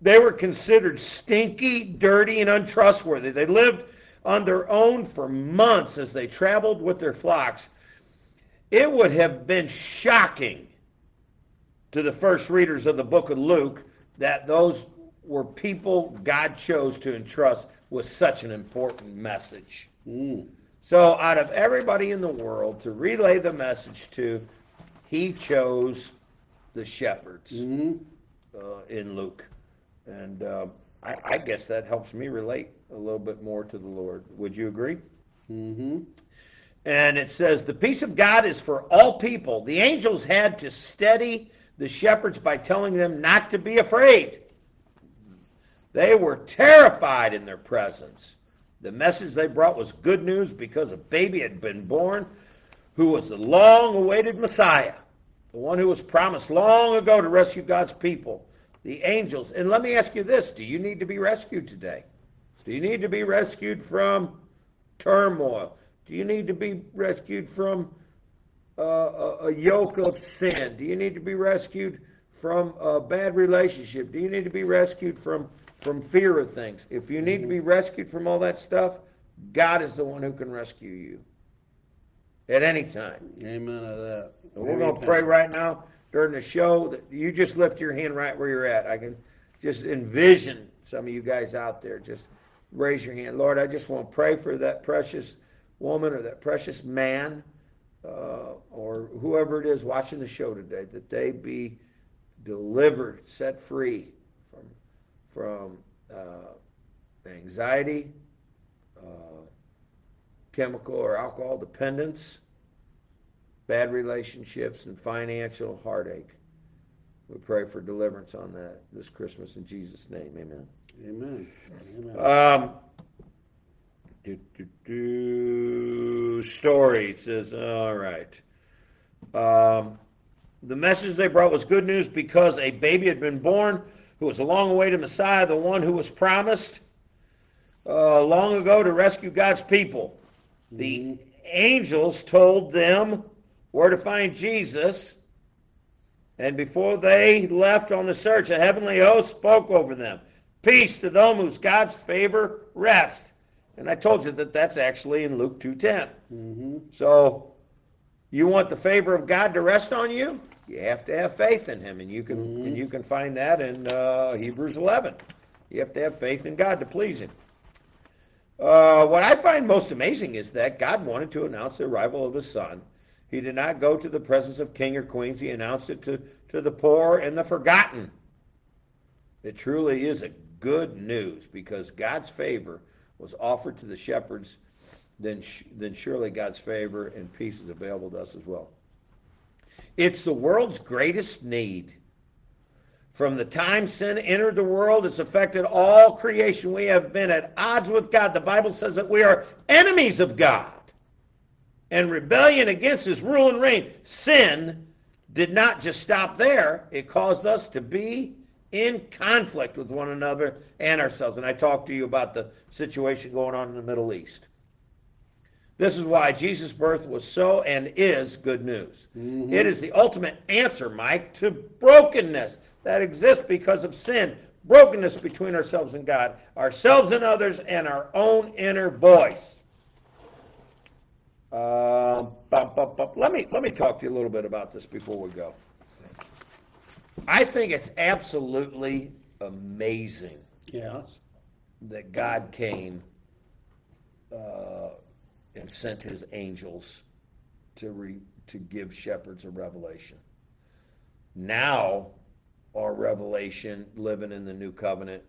Speaker 1: They were considered stinky, dirty, and untrustworthy. They lived on their own for months as they traveled with their flocks. It would have been shocking to the first readers of the book of Luke that those were people God chose to entrust with such an important message.
Speaker 2: Mm.
Speaker 1: So, out of everybody in the world to relay the message to, he chose the shepherds
Speaker 2: hmm
Speaker 1: uh, in Luke. And uh, I, I guess that helps me relate a little bit more to the Lord. Would you agree?
Speaker 2: hmm
Speaker 1: And it says, The peace of God is for all people. The angels had to steady the shepherds by telling them not to be afraid. They were terrified in their presence. The message they brought was good news because a baby had been born who was the long awaited Messiah, the one who was promised long ago to rescue God's people, the angels. And let me ask you this do you need to be rescued today? Do you need to be rescued from turmoil? Do you need to be rescued from uh, a, a yoke of sin? Do you need to be rescued from a bad relationship? Do you need to be rescued from from fear of things? If you need to be rescued from all that stuff, God is the one who can rescue you at any time.
Speaker 2: Amen to that.
Speaker 1: And we're going to pray right now during the show that you just lift your hand right where you're at. I can just envision some of you guys out there. Just raise your hand. Lord, I just want to pray for that precious woman or that precious man uh, or whoever it is watching the show today, that they be delivered, set free from, from uh, anxiety, uh, chemical or alcohol dependence, bad relationships, and financial heartache. We pray for deliverance on that this Christmas in Jesus' name. Amen.
Speaker 2: Amen. Amen.
Speaker 1: Um, do, do, do, story says, all right. Um, the message they brought was good news because a baby had been born who was a long way to Messiah, the one who was promised uh, long ago to rescue God's people. The
Speaker 2: Mhm.
Speaker 1: angels told them where to find Jesus, and before they left on the search, a heavenly host spoke over them. Peace to them whose God's favor rest. And I told you that that's actually in Luke 2:10.
Speaker 2: Mhm.
Speaker 1: So, you want the favor of God to rest on you? You have to have faith in Him, and you can
Speaker 2: Mhm.
Speaker 1: and you can find that in uh, Hebrews 11. You have to have faith in God to please Him. Uh, what I find most amazing is that God wanted to announce the arrival of His Son. He did not go to the presence of king or queens. He announced it to, to the poor and the forgotten. It truly is a good news because God's favor was offered to the shepherds, then, sh- then surely God's favor and peace is available to us as well. It's the world's greatest need. From the time sin entered the world, it's affected all creation. We have been at odds with God. The Bible says that we are enemies of God. And rebellion against his rule and reign, sin did not just stop there, it caused us to be in conflict with one another and ourselves. And I talked to you about the situation going on in the Middle East. This is why Jesus' birth was so and is good news.
Speaker 2: Mhm.
Speaker 1: It is the ultimate answer, Mike, to brokenness that exists because of sin. Brokenness between ourselves and God, ourselves and others, and our own inner voice. Bum. Let me let me talk to you a little bit about this before we go. I think it's absolutely amazing
Speaker 2: Yes.
Speaker 1: that God came uh, and sent His angels to re, to give shepherds a revelation. Now, our revelation, living in the new covenant,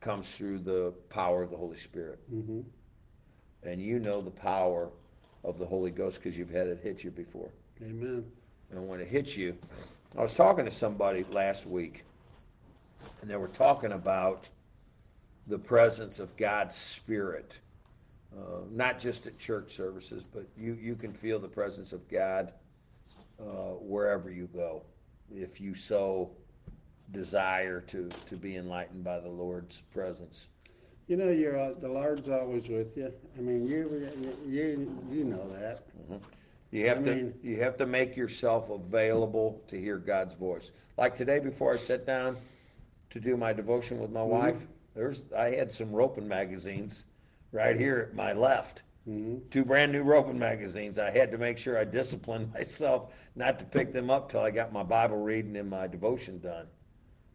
Speaker 1: comes through the power of the Holy Spirit,
Speaker 2: hmm
Speaker 1: and you know the power of the Holy Ghost because you've had it hit you before.
Speaker 2: Amen.
Speaker 1: And when it hits you, I was talking to somebody last week, and they were talking about the presence of God's Spirit, uh, not just at church services, but you, you can feel the presence of God uh, wherever you go, if you so desire to, to be enlightened by the Lord's presence.
Speaker 2: You know, you're uh, the Lord's always with you. I mean, you you you know that.
Speaker 1: You have
Speaker 2: I
Speaker 1: to
Speaker 2: mean-
Speaker 1: you have to make yourself available to hear God's voice. Like today, before I sat down to do my devotion with my
Speaker 2: Mhm.
Speaker 1: wife, there's I had some roping magazines right here at my left.
Speaker 2: hmm
Speaker 1: Two brand new roping magazines. I had to make sure I disciplined myself not to pick them up till I got my Bible reading and my devotion done.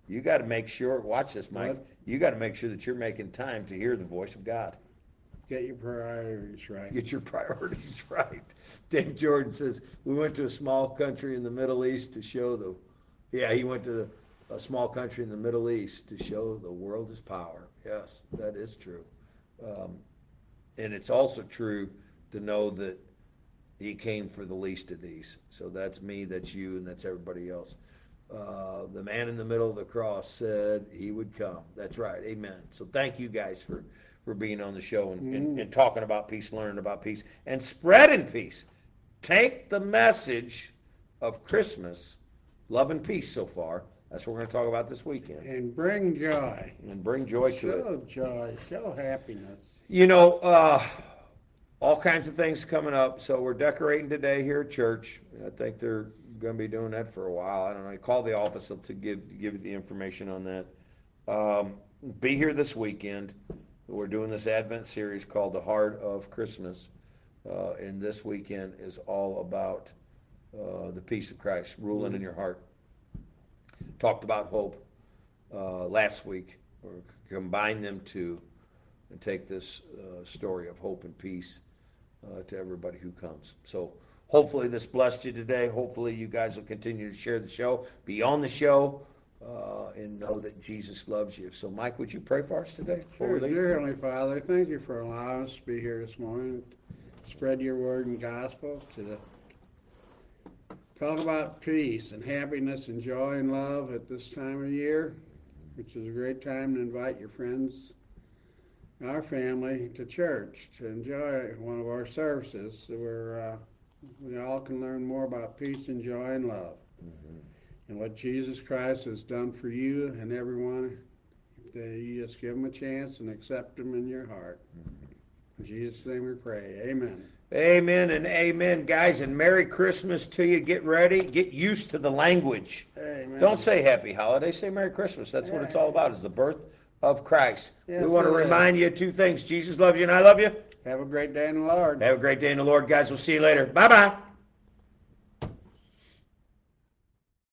Speaker 1: You got to make sure. Watch this, Mike.
Speaker 2: What?
Speaker 1: You got to make sure that you're making time to hear the voice of God.
Speaker 2: Get your priorities right.
Speaker 1: Get your priorities right. Dave Jordan says we went to a small country in the Middle East to show the. Yeah, he went to the, a small country in the Middle East to show the world his power. Yes, that is true, um, and it's also true to know that he came for the least of these. So that's me, that's you, and that's everybody else. Uh, the man in the middle of the cross said he would come. That's right. Amen. So thank you guys for for being on the show and, and,
Speaker 2: Mm.
Speaker 1: and talking about peace, learning about peace, and spreading peace. Take the message of Christmas, love and peace so far. That's what we're going to talk about this weekend.
Speaker 2: And bring joy.
Speaker 1: And bring joy to it.
Speaker 2: Show joy. Show happiness.
Speaker 1: You know, uh, all kinds of things coming up. So we're decorating today here at church. I think they're going to be doing that for a while. I don't know. I Call the office to give to give you the information on that. Um, be here this weekend. We're doing this Advent series called The Heart of Christmas, uh, and this weekend is all about uh, the peace of Christ ruling in your heart. Talked about hope uh, last week, or combine them two and take this uh, story of hope and peace uh, to everybody who comes. So hopefully this blessed you today. Hopefully you guys will continue to share the show, be on the show, uh, and know that Jesus loves you. So Mike, would you pray for us today?
Speaker 2: Sure, dear Heavenly Father, thank you for allowing us to be here this morning, spread your word and gospel to the, talk about peace and happiness and joy and love at this time of year, which is a great time to invite your friends, our family, to church to enjoy one of our services where uh, we all can learn more about peace and joy and love
Speaker 1: Mhm.
Speaker 2: And what Jesus Christ has done for you and everyone. That you just give them a chance and accept them in your heart. In Jesus' name we pray. Amen.
Speaker 1: Amen and amen, guys, and Merry Christmas to you. Get ready. Get used to the language.
Speaker 2: Amen.
Speaker 1: Don't say Happy Holiday. Say Merry Christmas. That's what it's all about. Is the birth of Christ.
Speaker 2: Yes,
Speaker 1: we want to
Speaker 2: is.
Speaker 1: remind you of two things. Jesus loves you, and I love you.
Speaker 2: Have a great day in the Lord.
Speaker 1: Have a great day in the Lord, guys. We'll see you later. Bye bye.